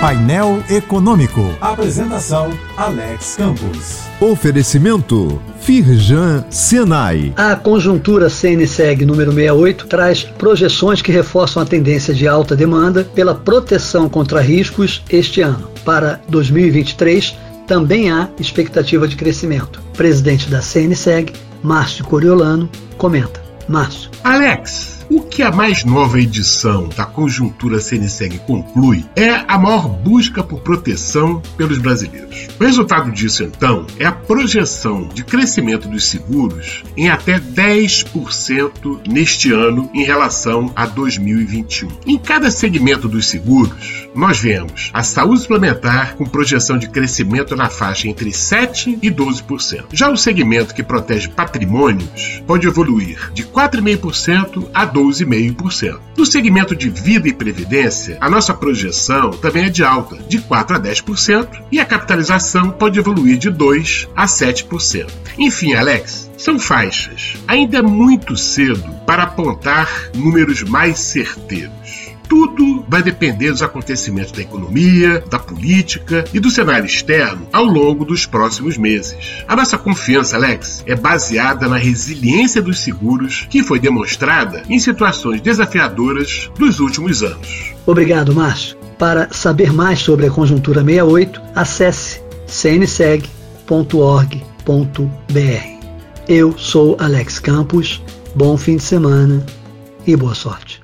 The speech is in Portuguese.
Painel Econômico. Apresentação Alex Campos. Oferecimento Firjan Senai. A conjuntura CNSEG número 68 traz projeções que reforçam a tendência de alta demanda pela proteção contra riscos este ano. Para 2023, também há expectativa de crescimento. Presidente da CNSEG, Márcio Coriolano, comenta. Márcio. Alex, o que a mais nova edição da conjuntura CNSEG conclui é a maior busca por proteção pelos brasileiros. O resultado disso, então, é a projeção de crescimento dos seguros em até 10% neste ano em relação a 2021. Em cada segmento dos seguros, nós vemos a saúde suplementar com projeção de crescimento na faixa entre 7% e 12%. Já o segmento que protege patrimônios pode evoluir de 4,5% a 12%. 12,5%. No segmento de vida e previdência, a nossa projeção também é de alta, de 4 a 10%, e a capitalização pode evoluir de 2 a 7%. Enfim, Alex, são faixas. Ainda é muito cedo para apontar números mais certeiros tudo vai depender dos acontecimentos da economia, da política e do cenário externo ao longo dos próximos meses. A nossa confiança, Alex, é baseada na resiliência dos seguros que foi demonstrada em situações desafiadoras dos últimos anos. Obrigado, Márcio. Para saber mais sobre a conjuntura 68, acesse cnseg.org.br. Eu sou Alex Campos. Bom fim de semana e boa sorte.